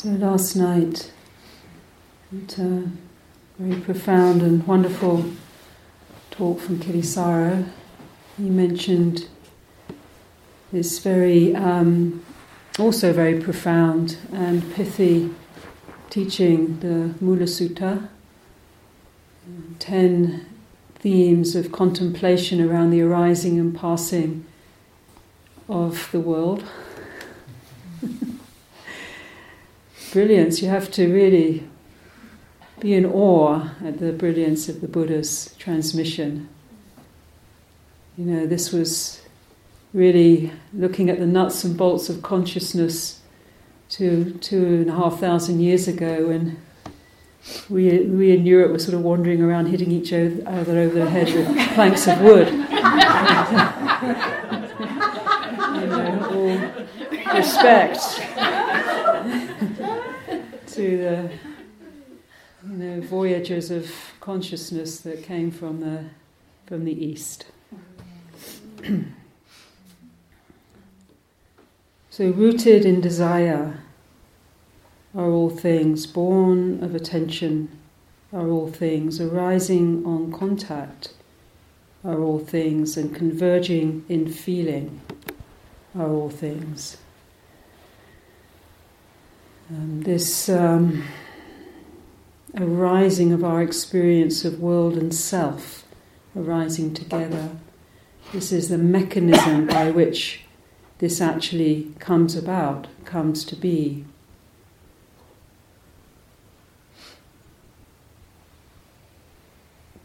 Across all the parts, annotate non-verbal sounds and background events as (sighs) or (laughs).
So last night, at a very profound and wonderful talk from Kittisaro, he mentioned this very, um, also very profound and pithy teaching, the Mula Sutta, ten themes of contemplation around the arising and passing of the world. Brilliance, you have to really be in awe at the brilliance of the Buddha's transmission. You know, this was really looking at the nuts and bolts of consciousness two, two and a half thousand years ago when we, we in Europe were sort of wandering around hitting each other over the head with (laughs) planks of wood. (laughs) you know, all respect to the you know, voyagers of consciousness that came from the, from the east. (clears throat) so, rooted in desire are all things, born of attention are all things, arising on contact are all things, and converging in feeling are all things. Um, this um, arising of our experience of world and self arising together. This is the mechanism (coughs) by which this actually comes about, comes to be.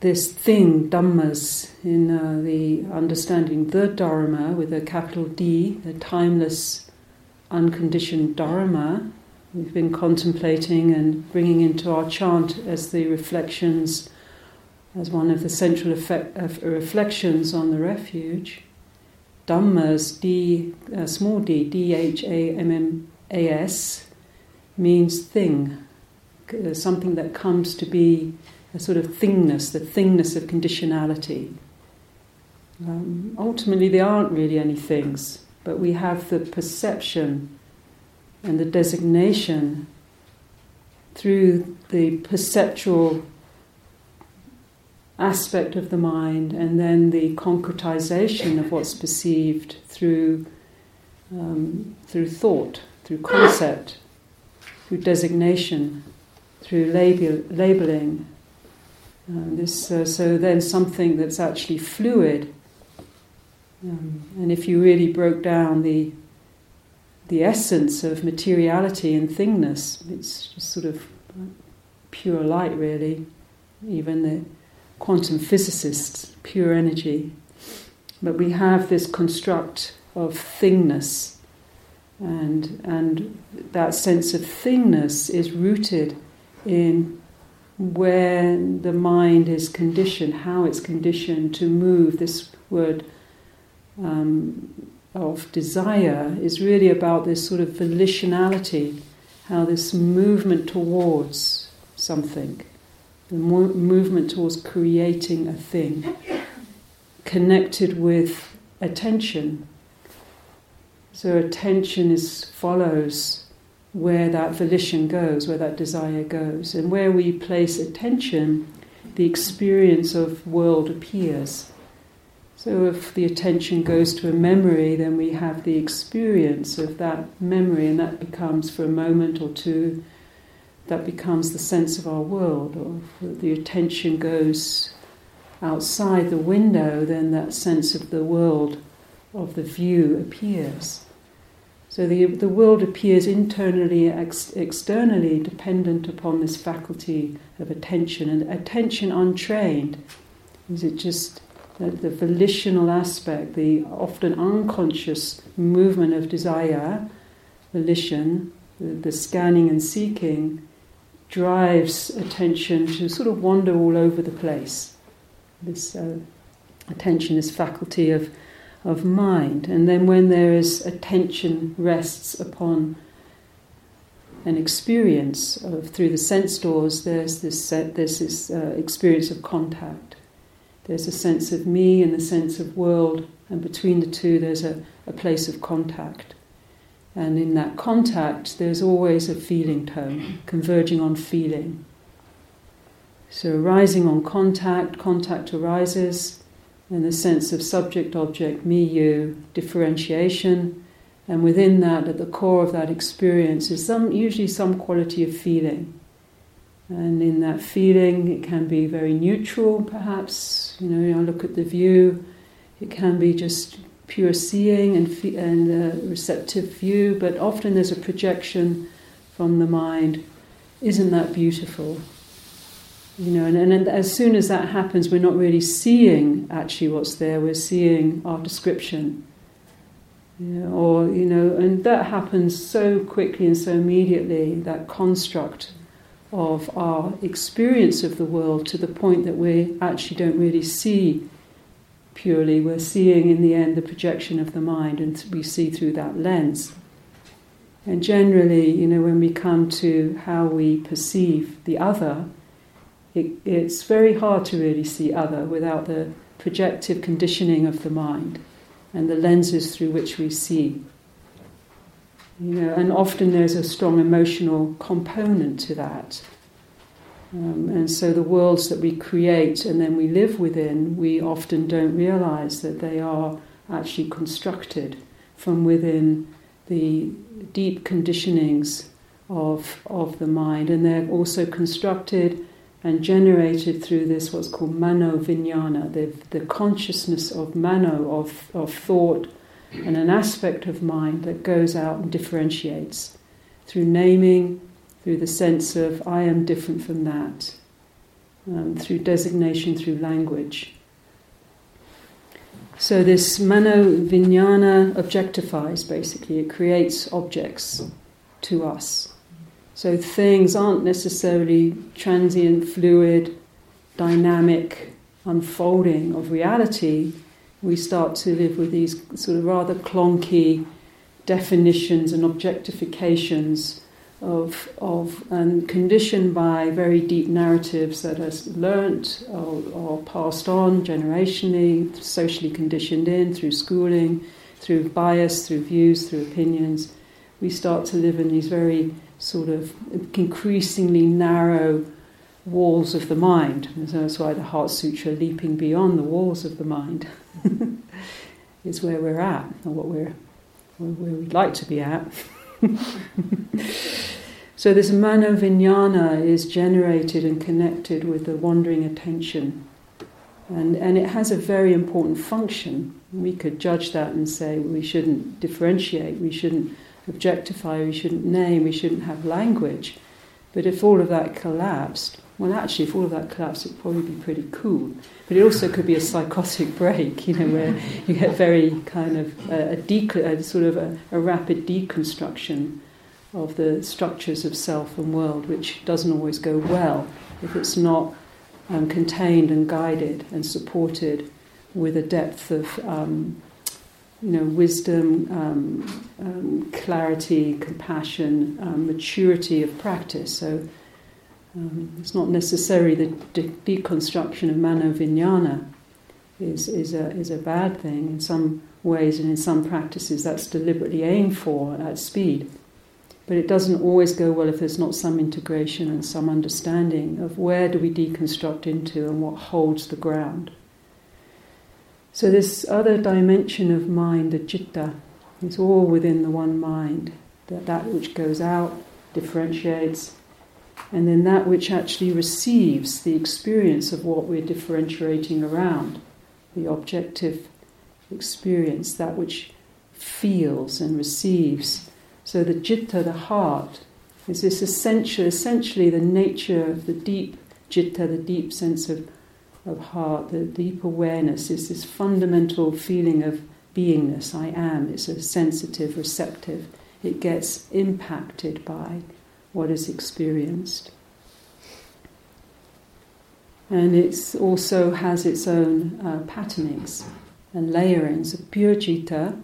This thing, Dhammas, in uh, the understanding the Dharma with a capital D, the timeless, unconditioned Dharma, we've been contemplating and bringing into our chant as the reflections, as one of the central effect, uh, reflections on the refuge. Dhammas, D, uh, small d, D H A M M A S, means thing, uh, something that comes to be a sort of thingness, the thingness of conditionality. Um, ultimately, there aren't really any things, but we have the perception and the designation through the perceptual aspect of the mind and then the concretization of what's perceived through, um, through thought, through concept, through designation, through label, labeling. Um, this, uh, so then something that's actually fluid. Um, and if you really broke down the the essence of materiality and thingness. It's just sort of pure light, really. Even the quantum physicists, pure energy. But we have this construct of thingness, and, and that sense of thingness is rooted in where the mind is conditioned, how it's conditioned to move. This word um, of desire is really about this sort of volitionality, how this movement towards something, the mo- movement towards creating a thing, connected with attention. So attention is follows where that volition goes, where that desire goes, and where we place attention, the experience of world appears. So, if the attention goes to a memory, then we have the experience of that memory, and that becomes, for a moment or two, that becomes the sense of our world. Or if the attention goes outside the window, then that sense of the world, of the view, appears. So, the, the world appears internally, ex- externally, dependent upon this faculty of attention. And attention untrained, is it just the, the volitional aspect, the often unconscious movement of desire, volition, the, the scanning and seeking, drives attention to sort of wander all over the place. This uh, attention is faculty of, of mind. And then when there is attention rests upon an experience of through the sense doors, there's this, there's this uh, experience of contact. There's a sense of me and the sense of world, and between the two, there's a, a place of contact. And in that contact, there's always a feeling tone, converging on feeling. So, arising on contact, contact arises, and the sense of subject, object, me, you, differentiation, and within that, at the core of that experience, is some, usually some quality of feeling. And in that feeling, it can be very neutral, perhaps. You know, I look at the view, it can be just pure seeing and, fe- and a receptive view, but often there's a projection from the mind. Isn't that beautiful? You know, and, and as soon as that happens, we're not really seeing actually what's there, we're seeing our description. Or, you know, and that happens so quickly and so immediately, that construct of our experience of the world to the point that we actually don't really see purely. We're seeing in the end the projection of the mind, and we see through that lens. And generally, you know, when we come to how we perceive the other, it, it's very hard to really see other without the projective conditioning of the mind and the lenses through which we see. You know, and often there's a strong emotional component to that. Um, and so the worlds that we create and then we live within, we often don't realize that they are actually constructed from within the deep conditionings of, of the mind. And they're also constructed and generated through this what's called mano vijnana, the, the consciousness of mano, of, of thought, and an aspect of mind that goes out and differentiates through naming, through the sense of I am different from that, um, through designation, through language. So this mano vijnana objectifies basically, it creates objects to us. So things aren't necessarily transient, fluid, dynamic unfolding of reality. We start to live with these sort of rather clonky definitions and objectifications of, of and conditioned by very deep narratives that are learnt or, or passed on generationally, socially conditioned in through schooling, through bias, through views, through opinions. We start to live in these very sort of increasingly narrow walls of the mind. And that's why the Heart Sutra, leaping beyond the walls of the mind, (laughs) is where we're at, or what we're where we'd like to be at. (laughs) so this mano vijnana is generated and connected with the wandering attention. And, and it has a very important function. We could judge that and say we shouldn't differentiate, we shouldn't objectify, we shouldn't name, we shouldn't have language. But if all of that collapsed, well, actually, if all of that collapsed, it'd probably be pretty cool. But it also could be a psychotic (laughs) break, you know, where you get very kind of a, a, a sort of a, a, rapid deconstruction of the structures of self and world, which doesn't always go well if it's not um, contained and guided and supported with a depth of um, you know, wisdom, um, um, clarity, compassion, um, maturity of practice. So um, it's not necessarily the de- deconstruction of mano vijnana is, is, a, is a bad thing. In some ways and in some practices, that's deliberately aimed for at speed. But it doesn't always go well if there's not some integration and some understanding of where do we deconstruct into and what holds the ground. So, this other dimension of mind, the citta, is all within the one mind. That, that which goes out differentiates, and then that which actually receives the experience of what we're differentiating around, the objective experience, that which feels and receives. So, the citta, the heart, is this essential, essentially the nature of the deep citta, the deep sense of of heart, the deep awareness is this fundamental feeling of beingness. I am. It's a sensitive, receptive. It gets impacted by what is experienced. And it also has its own uh, patternings and layerings. A pure citta,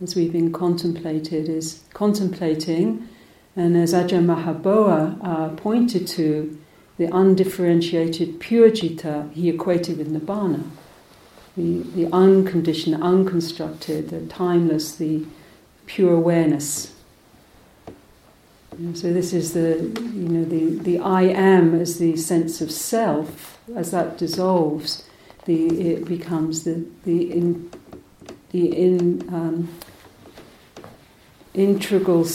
as we've been contemplated, is contemplating, and as Ajahn Mahabua uh, pointed to, the undifferentiated pure citta he equated with nibbana. The, the unconditioned, unconstructed, the timeless, the pure awareness so this is the you know the the I am as the sense of self as that dissolves, the it becomes the the in the in um, integral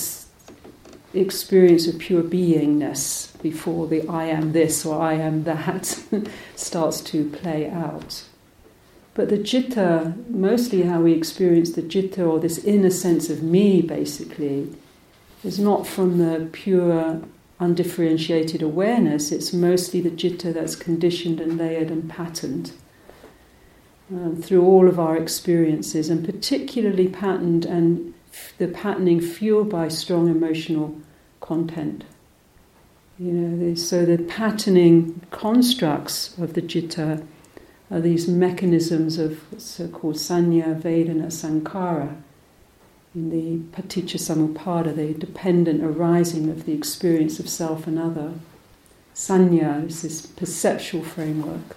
experience of pure beingness before the I am this or I am that (laughs) starts to play out. But the citta, mostly how we experience the citta or this inner sense of me basically, is not from the pure undifferentiated awareness, it's mostly the citta that's conditioned and layered and patterned um, through all of our experiences, and particularly patterned and f- the patterning fueled by strong emotional content. You know, so the patterning constructs of the citta are these mechanisms of so-called sanya, vedana, sankhara in the paticca samuppada, the dependent arising of the experience of self and other. Sanya is this perceptual framework,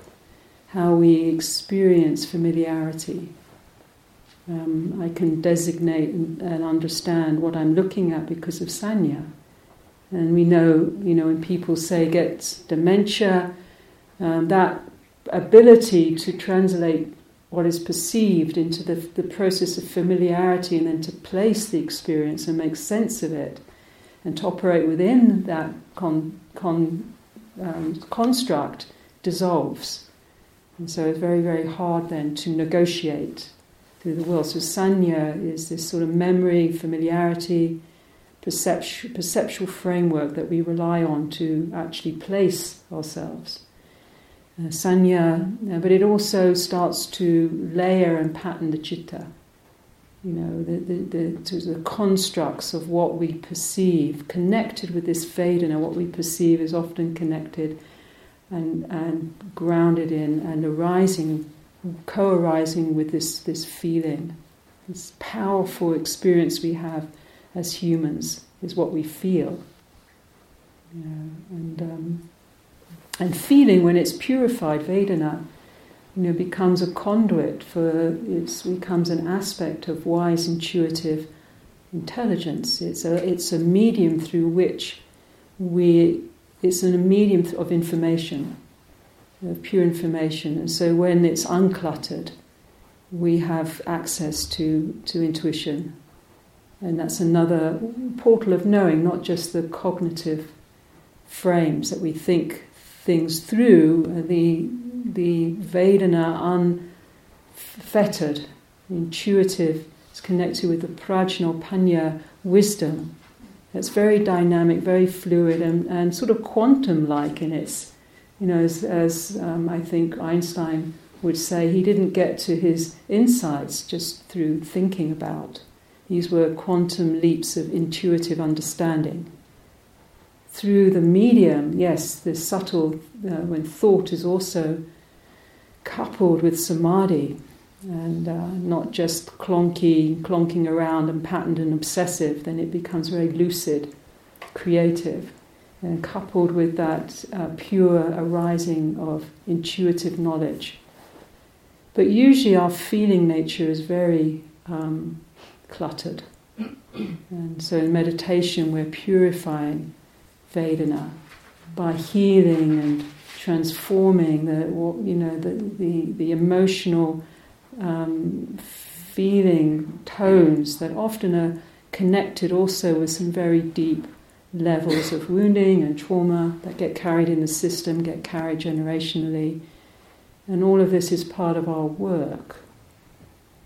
how we experience familiarity. Um, I can designate and, and, understand what I'm looking at because of sanya. And we know, you know, when people say get dementia, um, that ability to translate what is perceived into the, the process of familiarity and then to place the experience and make sense of it and to operate within that con, con, um, construct dissolves. And so it's very, very hard then to negotiate through the world. So sanya is this sort of memory, familiarity, perceptual, perceptual framework that we rely on to actually place ourselves uh, sanya, uh, but it also starts to layer and pattern the chitta. You know, the, the, the, the constructs of what we perceive, connected with this Vedana, what we perceive is often connected and, and grounded in and arising, co arising with this, this feeling. This powerful experience we have as humans is what we feel. Know, and um, and feeling, when it's purified, Vedana, you know, becomes a conduit for, it becomes an aspect of wise, intuitive intelligence. It's a, it's a medium through which we, it's a medium of information, of pure information. And so when it's uncluttered, we have access to, to intuition. And that's another portal of knowing, not just the cognitive frames that we think things through the the Vedana unfettered, intuitive. It's connected with the prajna panya wisdom. It's very dynamic, very fluid, and, and sort of quantum-like in its, you know, as, as um, I think Einstein would say, he didn't get to his insights just through thinking about. These were quantum leaps of intuitive understanding through the medium, yes, this subtle, uh, when thought is also coupled with samadhi and uh, not just clonky, clonking around and patterned and obsessive, then it becomes very lucid, creative, and coupled with that uh, pure arising of intuitive knowledge. But usually our feeling nature is very um, cluttered. And so in meditation, we're purifying Vedana by healing and transforming the you know the the, the emotional um, feeling tones that often are connected also with some very deep levels of wounding and trauma that get carried in the system, get carried generationally, and all of this is part of our work.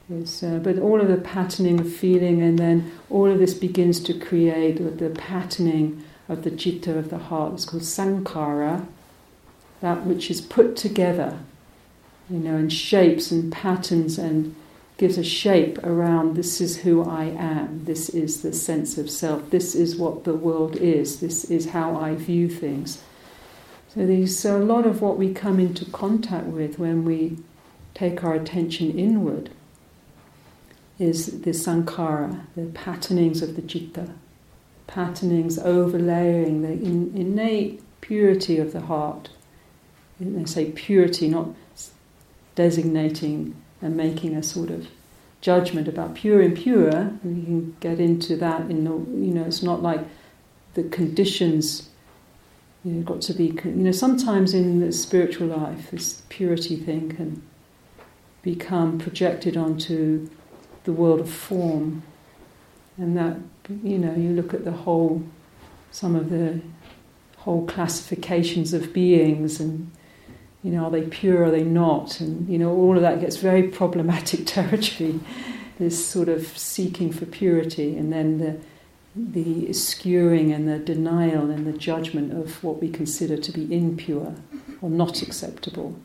Uh, but all of the patterning of feeling, and then all of this begins to create the patterning of the citta of the heart. It's called sankhara, that which is put together, you know, in shapes and patterns and gives a shape around this is who I am, this is the sense of self, this is what the world is, this is how I view things. So these so a lot of what we come into contact with when we take our attention inward is the sankhara, the patternings of the citta patternings overlaying the in, innate purity of the heart. And they say purity, not designating and making a sort of judgment about pure and pure. We can get into that in the, you know, it's not like the conditions. You got to be. You know, sometimes in the spiritual life, this purity thing can become projected onto the world of form, and that you know, you look at the whole, some of the whole classifications of beings and you know, are they pure, or are they not? And, you know, all of that gets very (laughs) problematic territory, this sort of seeking for purity, and then the, the skewing and the denial and the judgment of what we consider to be impure or not acceptable.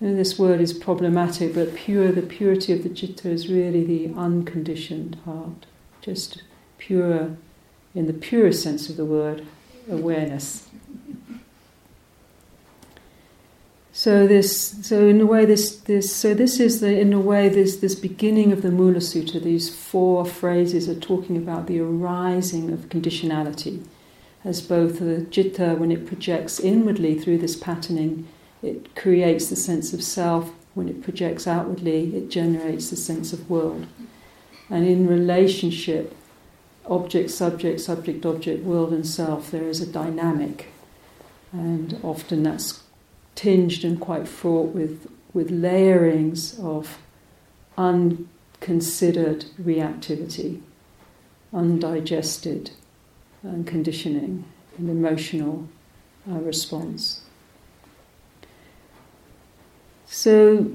And this word is problematic, but pure, the purity of the citta is really the unconditioned heart, just pure, in the purest sense of the word, awareness. So this, so in a way, this, this, so this is the, in a way, this, this beginning of the Mula Sutta. These four phrases are talking about the arising of conditionality, as both the citta, when it projects inwardly through this patterning, it creates the sense of self. When it projects outwardly, it generates the sense of world. And in relationship, object, subject, subject, object, world, and self, there is a dynamic, and often that's tinged and quite fraught with, with layerings of unconsidered reactivity, undigested and conditioning and emotional uh, response. So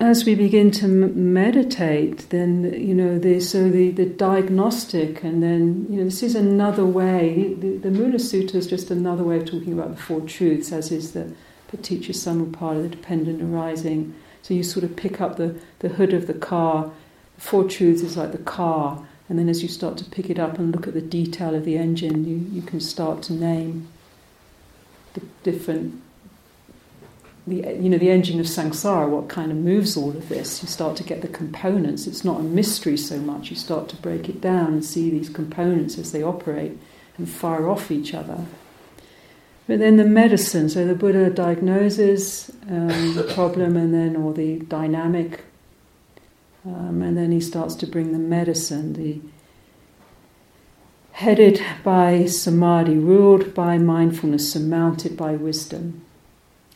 as we begin to m- meditate, then you know, the, so the, the diagnostic, and then you know, this is another way. The, the Mula Sutta is just another way of talking about the Four Truths, as is the Paticca Samuppada, the dependent arising. So you sort of pick up the, the hood of the car. The Four Truths is like the car, and then as you start to pick it up and look at the detail of the engine, you, you can start to name the different the you know the engine of samsara, what kind of moves all of this. You start to get the components. It's not a mystery so much. You start to break it down and see these components as they operate and fire off each other. But then the medicine. So the Buddha diagnoses um, the problem, and then or the dynamic, um, and then he starts to bring the medicine. The headed by samadhi, ruled by mindfulness, surmounted by wisdom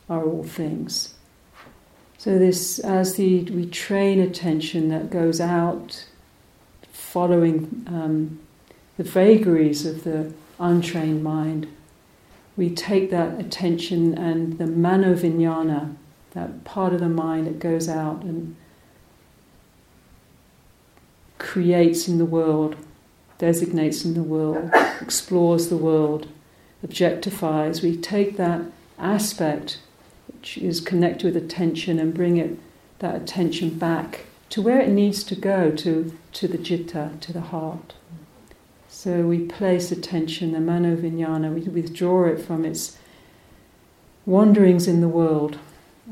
are all things. So this, as the we train attention that goes out, following um, the vagaries of the untrained mind, we take that attention and the manovinyana, that part of the mind that goes out and creates in the world, designates in the world, explores the world, objectifies. We take that aspect is connected with attention and bring it that attention back to where it needs to go to to the citta to the heart. So we place attention the mano manovinyana we withdraw it from its wanderings in the world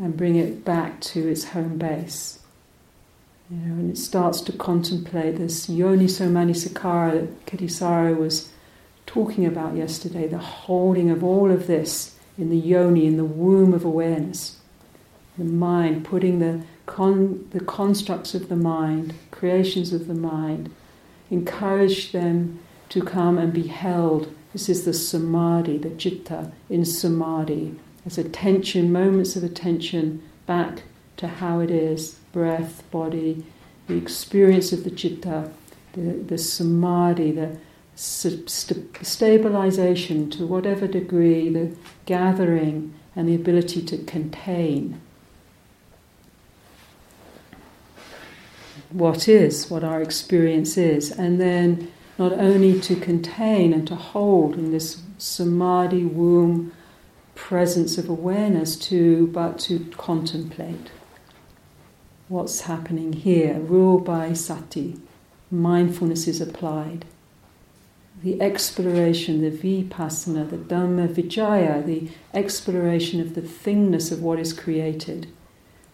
and bring it back to its home base. You know, and it starts to contemplate this yoni yoniso manasikara that Kittisaro was talking about yesterday, the holding of all of this in the yoni, in the womb of awareness. The mind, putting the, con- the constructs of the mind, creations of the mind, encourage them to come and be held. This is the samadhi, the citta in samadhi. As attention, moments of attention back to how it is breath, body, the experience of the citta, the, the samadhi, the st- stabilization to whatever degree, the gathering and the ability to contain what is, what our experience is, and then not only to contain and to hold in this samadhi womb presence of awareness to but to contemplate what's happening here. Ruled by sati. Mindfulness is applied the exploration, the vipassana, the dhamma vicaya, the exploration of the thingness of what is created.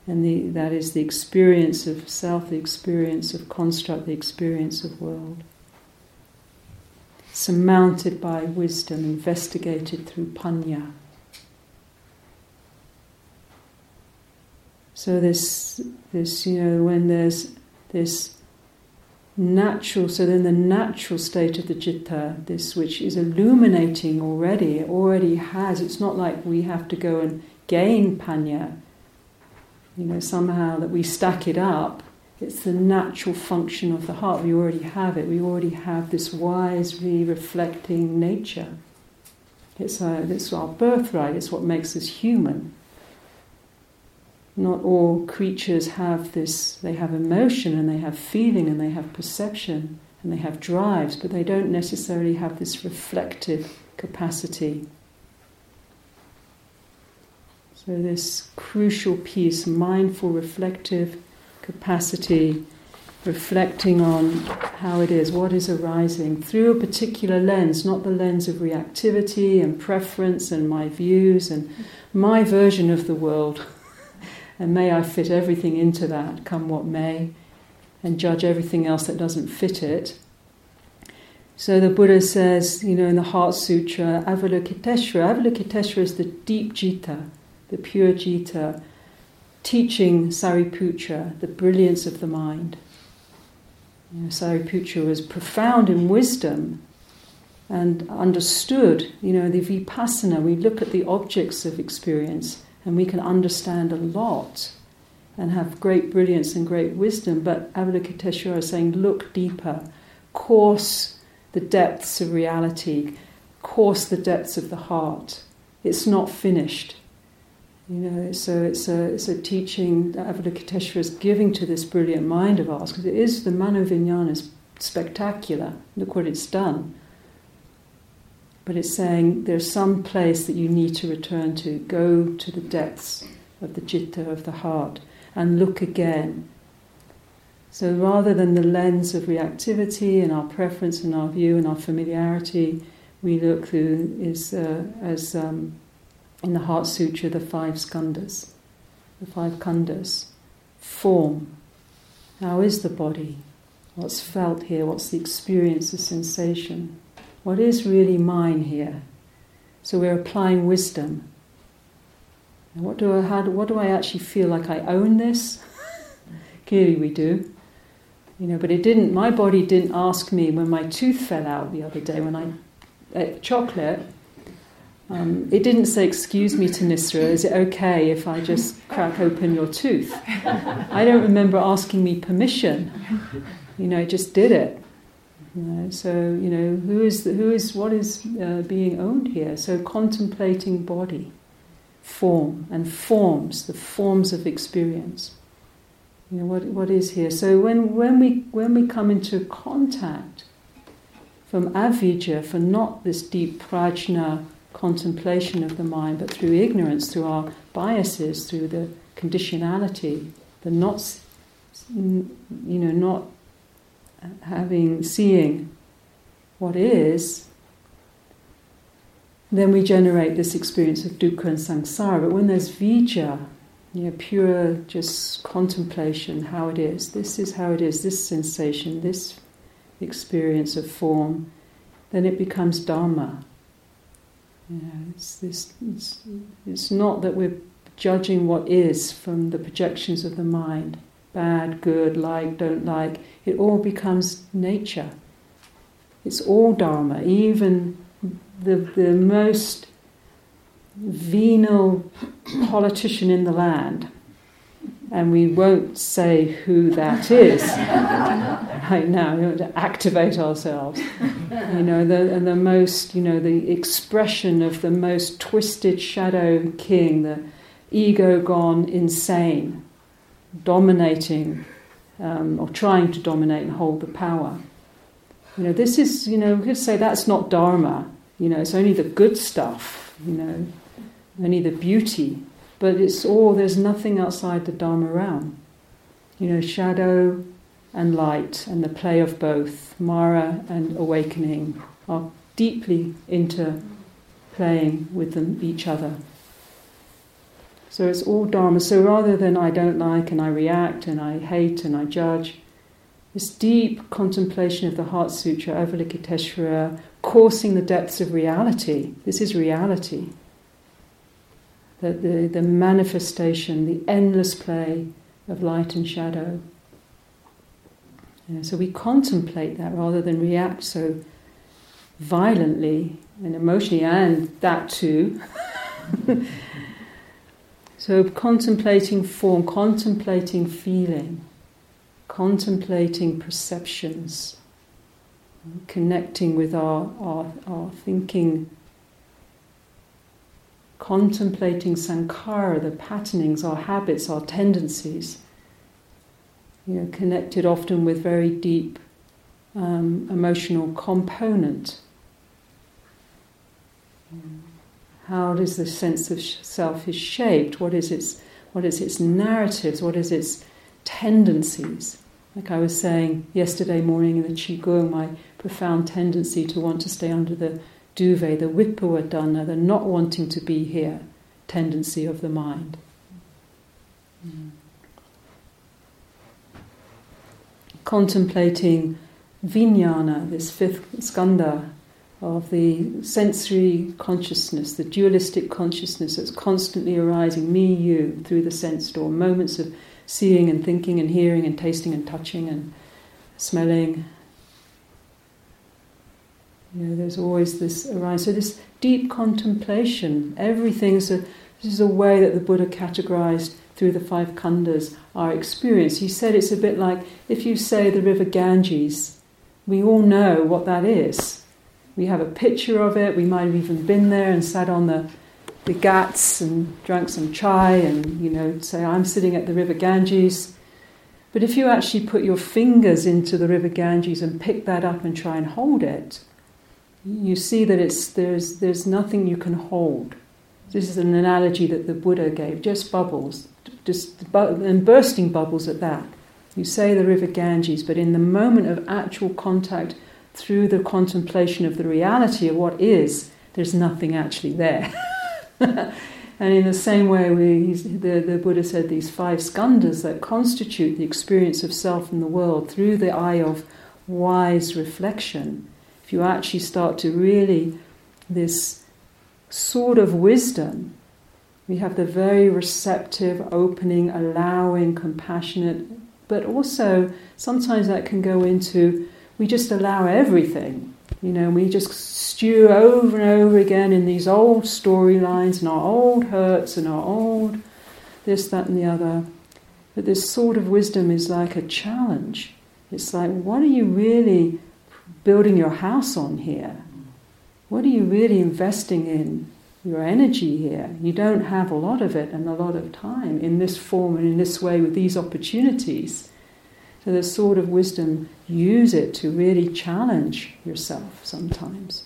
And the, that is the experience of self, the experience of construct, the experience of world. Surmounted by wisdom, investigated through panya. So this, this, you know, when there's this natural, so then the natural state of the citta, this which is illuminating already, already has, it's not like we have to go and gain panya, you know, somehow that we stack it up. It's the natural function of the heart. We already have it. We already have this wisely reflecting nature. It's, our, it's our birthright. It's what makes us human. Not all creatures have this. They have emotion and they have feeling and they have perception and they have drives, but they don't necessarily have this reflective capacity. So, this crucial piece, mindful, reflective capacity, reflecting on how it is, what is arising through a particular lens, not the lens of reactivity and preference and my views and my version of the world. (laughs) and may I fit everything into that, come what may, and judge everything else that doesn't fit it. So the Buddha says, you know, in the Heart Sutra, Avalokiteshvara, Avalokiteshvara is the deep citta, the pure citta, teaching Sariputra the brilliance of the mind. You know, Sariputra was profound in wisdom and understood, you know, the vipassana. We look at the objects of experience and we can understand a lot and have great brilliance and great wisdom. But Avalokiteshvara is saying, look deeper, course the depths of reality, course the depths of the heart. It's not finished. You know, so it's a, it's a teaching that Avalokiteshvara is giving to this brilliant mind of ours, because it is, the Manovinyana is spectacular. Look what it's done. But it's saying there's some place that you need to return to. Go to the depths of the citta, of the heart, and look again. So rather than the lens of reactivity and our preference and our view and our familiarity, we look through is uh, as um, in the Heart Sutra, the five skandhas, the five khandhas, form. How is the body? What's felt here? What's the experience, the sensation? What is really mine here? So we're applying wisdom. And what do I, how do, what do I actually feel like I own this? (laughs) Clearly we do. You know, but it didn't, my body didn't ask me when my tooth fell out the other day when I ate chocolate um, it didn't say, Excuse me, Thanissara, is it okay if I just crack open your tooth? (laughs) I don't remember asking me permission. You know, I just did it. You know, so, you know, who is, the, who is what is uh, being owned here? So, contemplating body, form, and forms, the forms of experience. You know, what, what is here? So, when, when, we, when we come into contact from avijja, for not this deep prajna, contemplation of the mind, but through ignorance, through our biases, through the conditionality, the not, you know, not having, seeing what is, then we generate this experience of dukkha and samsara. But when there's vijja, you know, pure just contemplation, how it is, this is how it is, this sensation, this experience of form, then it becomes dharma. You know, it's, this, it's, it's not that we're judging what is from the projections of the mind bad, good, like, don't like. It all becomes nature. It's all Dharma, even the, the most venal politician in the land and we won't say who that is (laughs) right now. We want to activate ourselves. You know, the, the most, you know, the expression of the most twisted shadow king, the ego gone insane, dominating um, or trying to dominate and hold the power. You know, this is, you know, we could say that's not Dharma. You know, it's only the good stuff, you know, only the beauty but it's all, there's nothing outside the Dharma realm. You know, shadow and light and the play of both, Mara and awakening, are deeply interplaying with them, each other. So it's all Dharma. So rather than I don't like and I react and I hate and I judge, this deep contemplation of the Heart Sutra, Avalokiteshvara, coursing the depths of reality. This is reality the, the, the manifestation, the endless play of light and shadow. Know, so we contemplate that rather than react so violently and emotionally, and that too. (laughs) so contemplating form, contemplating feeling, contemplating perceptions, connecting with our, our, our thinking contemplating sankhara, the patternings, our habits, our tendencies, you know, connected often with very deep um, emotional component. How does the sense of self is shaped? What is its what is its narratives? What is its tendencies? Like I was saying yesterday morning in the Qigong, my profound tendency to want to stay under the duve, the vibhava tanha, the not wanting to be here tendency of the mind. Mm. Contemplating vijnana, this fifth skandha of the sensory consciousness, the dualistic consciousness that's constantly arising, me, you, through the sense door, moments of seeing and thinking and hearing and tasting and touching and smelling you know, there's always this arise. So this deep contemplation, everything's a this is a way that the Buddha categorized through the five khandhas our experience. He said it's a bit like if you say the river Ganges, we all know what that is. We have a picture of it, we might have even been there and sat on the, the ghats and drank some chai and, you know, say, I'm sitting at the river Ganges. But if you actually put your fingers into the river Ganges and pick that up and try and hold it, you see that it's, there's, there's nothing you can hold. This is an analogy that the Buddha gave, just bubbles, just and bursting bubbles at that. You say the river Ganges, but in the moment of actual contact through the contemplation of the reality of what is, there's nothing actually there. (laughs) and in the same way, we, the, the Buddha said these five skandhas that constitute the experience of self and the world through the eye of wise reflection if you actually start to really, this sort of wisdom, we have the very receptive, opening, allowing, compassionate, but also sometimes that can go into we just allow everything. You know, we just stew over and over again in these old storylines and our old hurts and our old this, that, and the other. But this sort of wisdom is like a challenge. It's like, what are you really building your house on here? What are you really investing in your energy here? You don't have a lot of it and a lot of time in this form and in this way with these opportunities. So there's sort of wisdom, use it to really challenge yourself sometimes.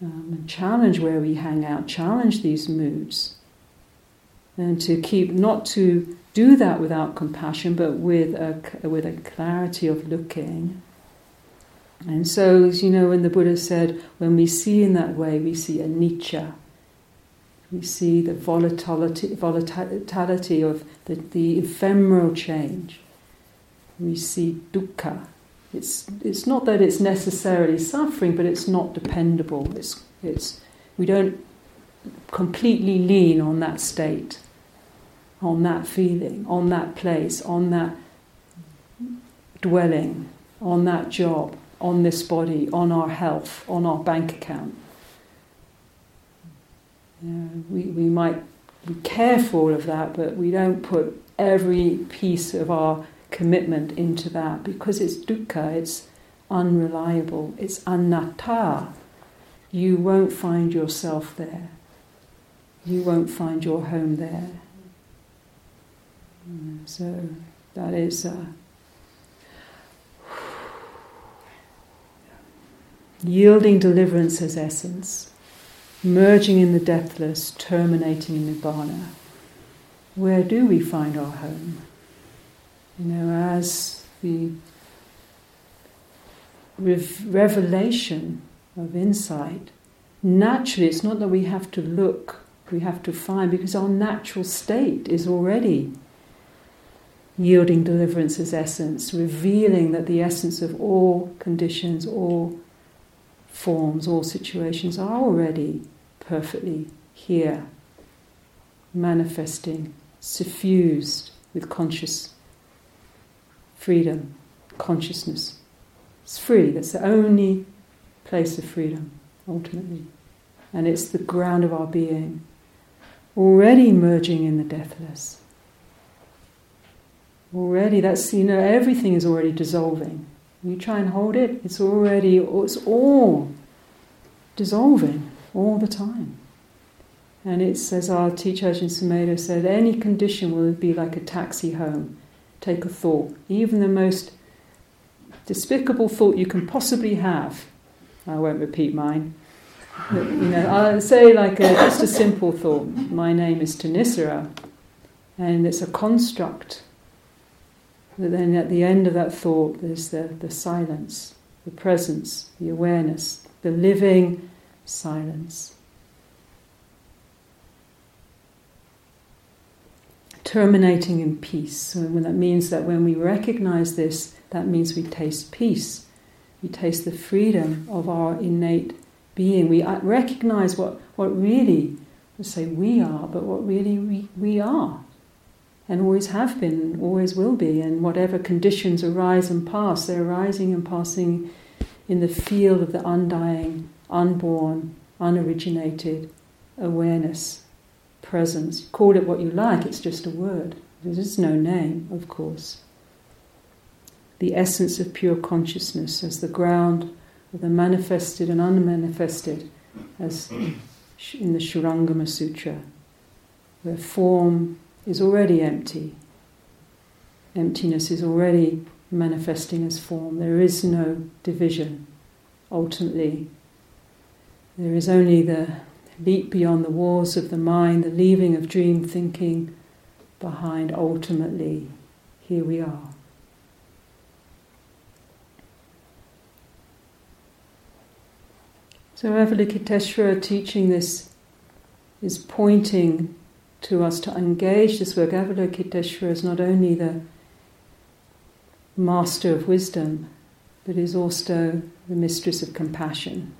Um, and challenge where we hang out, challenge these moods. And to keep, not to do that without compassion, but with a, with a clarity of looking and so, as you know, when the Buddha said, when we see in that way, we see a anicca. We see the volatility, volatility of the, the ephemeral change. We see dukkha. It's, it's not that it's necessarily suffering, but it's not dependable. It's, it's, we don't completely lean on that state, on that feeling, on that place, on that dwelling, on that job on this body, on our health, on our bank account. we, we might be careful of that, but we don't put every piece of our commitment into that because it's dukkha, it's unreliable, it's anatta. You won't find yourself there. You won't find your home there. So that is. Uh, yielding deliverance as essence, merging in the deathless, terminating in Nibbana. Where do we find our home? You know, as the revelation of insight, naturally, it's not that we have to look, we have to find, because our natural state is already yielding deliverance as essence, revealing that the essence of all conditions, all forms, all situations are already perfectly here, manifesting, suffused with conscious freedom, consciousness. It's free. That's the only place of freedom, ultimately. And it's the ground of our being, already merging in the deathless. Already, that's, you know, everything is already dissolving. You try and hold it, it's already, it's all dissolving all the time. And it's, as our teacher Ajahn Sumedho said, any condition will be like a taxi home. Take a thought, even the most despicable thought you can possibly have. I won't repeat mine. But, you know, I'll say like a, just a simple thought. My name is Thanissara, and it's a construct. But then at the end of that thought, there's the, the silence, the presence, the awareness, the living silence. Terminating in peace. So that means that when we recognize this, that means we taste peace. We taste the freedom of our innate being. We uh, recognize what, what really, let's say we are, but what really we, we are. And always have been, always will be. And whatever conditions arise and pass, they're arising and passing in the field of the undying, unborn, unoriginated awareness, presence. Call it what you like, it's just a word. There is no name, of course the essence of pure consciousness as the ground of the manifested and unmanifested, as in the Shurangama Sutra, where form is already empty. Emptiness is already manifesting as form. There is no division, ultimately. There is only the leap beyond the walls of the mind, the leaving of dream thinking behind, ultimately. Here we are. So Avalokiteshvara teaching this is pointing to us to engage this work. Avalokiteshvara is not only the master of wisdom, but is also the mistress of compassion.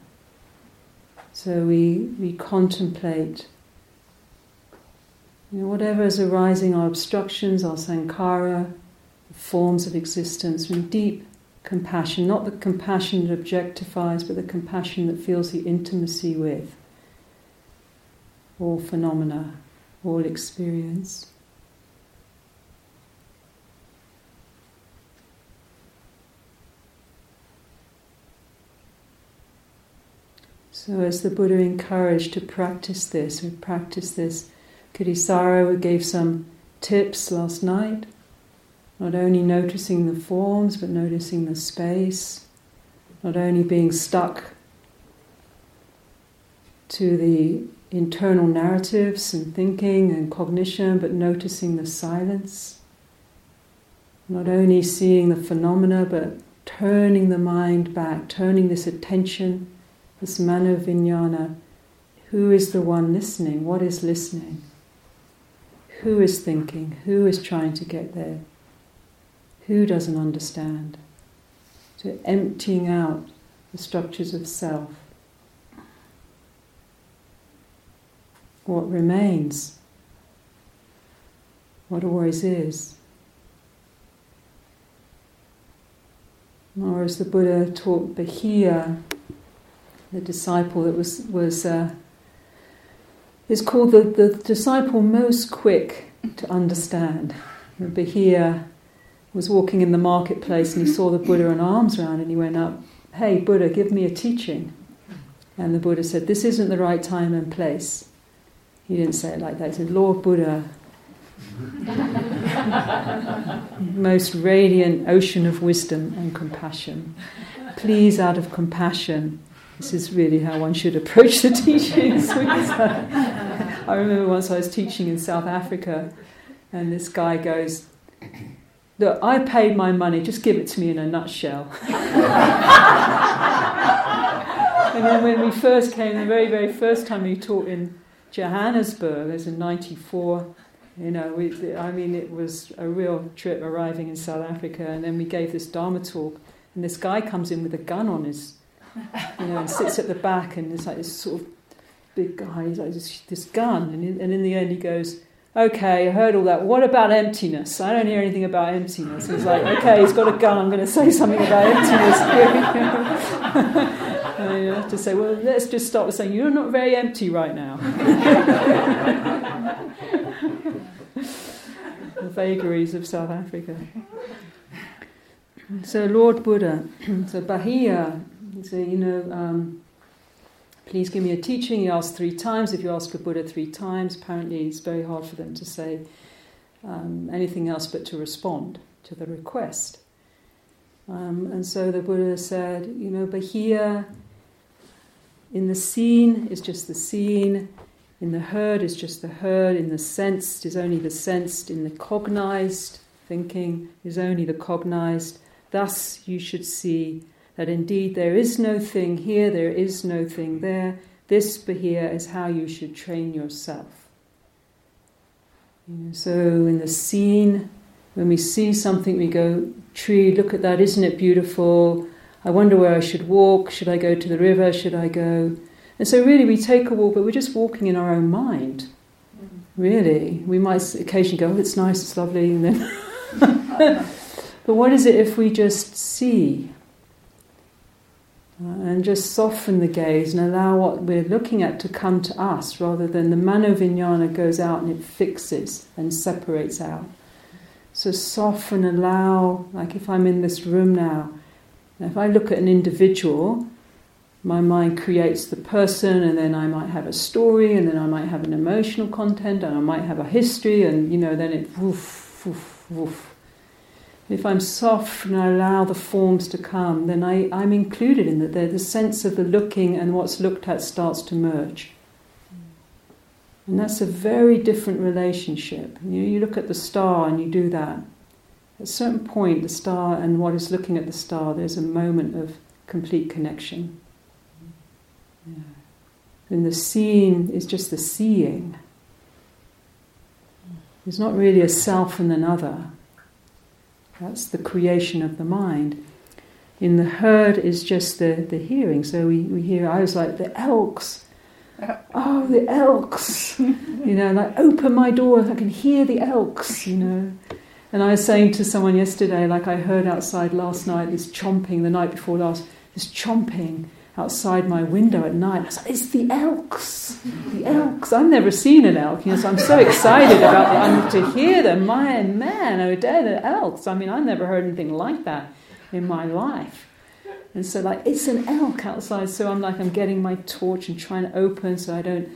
So we, we contemplate you know, whatever is arising, our obstructions, our sankhara, forms of existence, from deep compassion, not the compassion that objectifies, but the compassion that feels the intimacy with all phenomena, all experience. So, as the Buddha encouraged to practice this, we practice this. Kittisaro gave some tips last night not only noticing the forms, but noticing the space, not only being stuck to the internal narratives and thinking and cognition, but noticing the silence. Not only seeing the phenomena, but turning the mind back, turning this attention, this mano vijnana. Who is the one listening? What is listening? Who is thinking? Who is trying to get there? Who doesn't understand? So emptying out the structures of self. What remains? What always is? Or as the Buddha taught Bahiya, the disciple that was was uh, is called the, the disciple most quick to understand. Bahiya was walking in the marketplace and he saw the Buddha and arms around and he went up, Hey, Buddha, give me a teaching. And the Buddha said, This isn't the right time and place. He didn't say it like that. He said, Lord Buddha, (laughs) most radiant ocean of wisdom and compassion. Please, out of compassion, this is really how one should approach the teachings. (laughs) I remember once I was teaching in South Africa, and this guy goes, Look, I paid my money, just give it to me in a nutshell. (laughs) and then when we first came, the very, very first time we taught in Johannesburg, it was in 94, you know, we, I mean, it was a real trip arriving in South Africa, and then we gave this Dharma talk, and this guy comes in with a gun on his, you know, and sits at the back, and it's like this sort of big guy, he's like this, this gun, and in, and in the end he goes, okay, I heard all that. What about emptiness? I don't hear anything about emptiness. He's like, okay, he's got a gun. I'm going to say something about emptiness. (laughs) and you have to say, well, let's just start with saying you're not very empty right now. (laughs) the vagaries of South Africa. So Lord Buddha, (clears throat) so Bahiya, so you know. Um, please give me a teaching. He asked three times. If you ask a Buddha three times, apparently it's very hard for them to say um, anything else but to respond to the request. Um, and so the Buddha said, you know, but here in the seen is just the seen, in the heard is just the heard, in the sensed is only the sensed, in the cognized thinking is only the cognized. Thus you should see that indeed there is no thing here, there is no thing there. This here is how you should train yourself. You know, so in the seen, when we see something, we go, tree, look at that, isn't it beautiful? I wonder where I should walk. Should I go to the river? Should I go? And so, really, we take a walk, but we're just walking in our own mind. Really, we might occasionally go, oh, it's nice, it's lovely, and then. (laughs) but what is it if we just see Uh, and just soften the gaze and allow what we're looking at to come to us rather than the manovinyana goes out and it fixes and separates out. So soften, allow, like if I'm in this room now, if I look at an individual, my mind creates the person, and then I might have a story, and then I might have an emotional content, and I might have a history, and you know, then it woof, woof, woof if I'm soft and I allow the forms to come, then I, I'm included in that. The sense of the looking and what's looked at starts to merge. And that's a very different relationship. You, you look at the star and you do that. At a certain point, the star and what is looking at the star, there's a moment of complete connection. Yeah. And the seeing is just the seeing. There's not really a self and another. That's the creation of the mind. In the heard is just the, the hearing. So we, we hear, I was like, the elks. (laughs) Oh, the elks. you know, like, open my door, I can hear the elks, you know. And I was saying to someone yesterday, like I heard outside last night, this chomping, the night before last, this chomping outside my window at night. I was like, it's the elks, the elks. I've never seen an elk, you know, so I'm so excited about them to hear them. My man, oh, dear, the elks. I mean, I've never heard anything like that in my life. And so, like, it's an elk outside. So I'm like, I'm getting my torch and trying to open so I don't.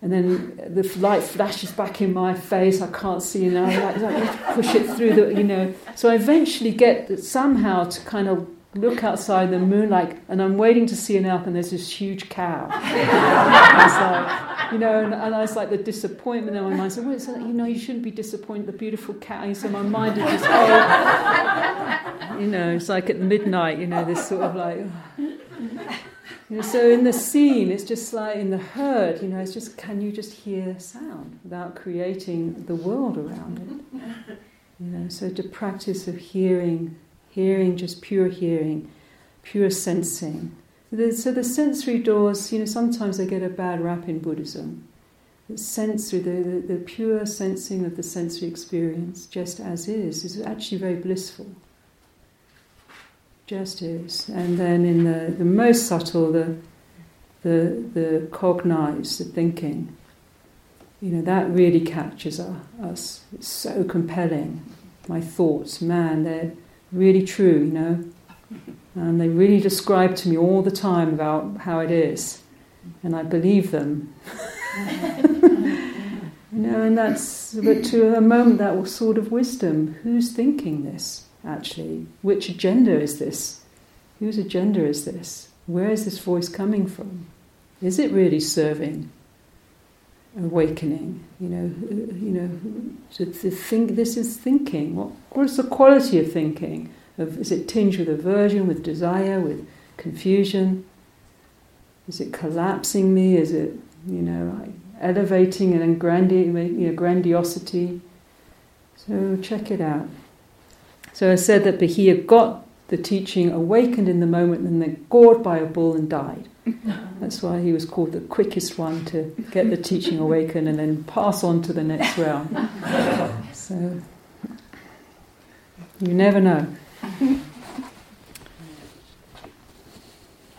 And then the light flashes back in my face. I can't see now. Like, like push it through the, you know. So I eventually get somehow to kind of look outside the moonlight, and I'm waiting to see an elk, and there's this huge cow. (laughs) like, you know, and, and I was like the disappointment in my mind. So, well, you know, you shouldn't be disappointed. The beautiful cow. So my mind is just, oh, you know, it's like at midnight. You know, this sort of like. (sighs) You know, so in the seen, it's just like in the heard, you know, it's just can you just hear sound without creating the world around it? You know, so to practice of hearing hearing, just pure hearing, pure sensing. So the sensory doors, you know, sometimes they get a bad rap in Buddhism. The sensory, the, the, the pure sensing of the sensory experience, just as is, is actually very blissful. Just is. And then in the, the most subtle, the, the, the cognize, the thinking, you know, that really captures uh, us. It's so compelling. My thoughts, man, they're really true, you know. And they really describe to me all the time about how it is, and I believe them. (laughs) you know, and that's but to a moment that was sort of wisdom. Who's thinking this actually? Which agenda is this? Whose agenda is this? Where is this voice coming from? Is it really serving awakening? You know, you know, to, to think. This is thinking. What, what is the quality of thinking? Of, is it tinged with aversion, with desire, with confusion? Is it collapsing me? Is it, you know, elevating and grandi- you know, grandiosity? So check it out. So I said that Bahiya got the teaching awakened in the moment and then gored by a bull and died. (laughs) That's why he was called the quickest one to get the teaching awakened and then pass on to the next realm. (laughs) So you never know.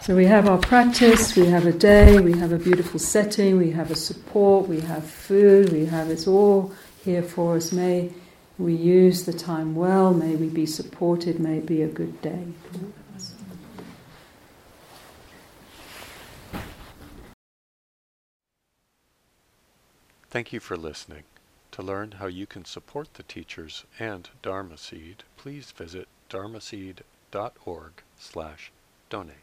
So we have our practice, we have a day, we have a beautiful setting, we have a support, we have food, we have it's all here for us. May we use the time well, may we be supported, may it be a good day. Thank you for listening. To learn how you can support the teachers and Dharma Seed, please visit dharmaseed.org slash donate.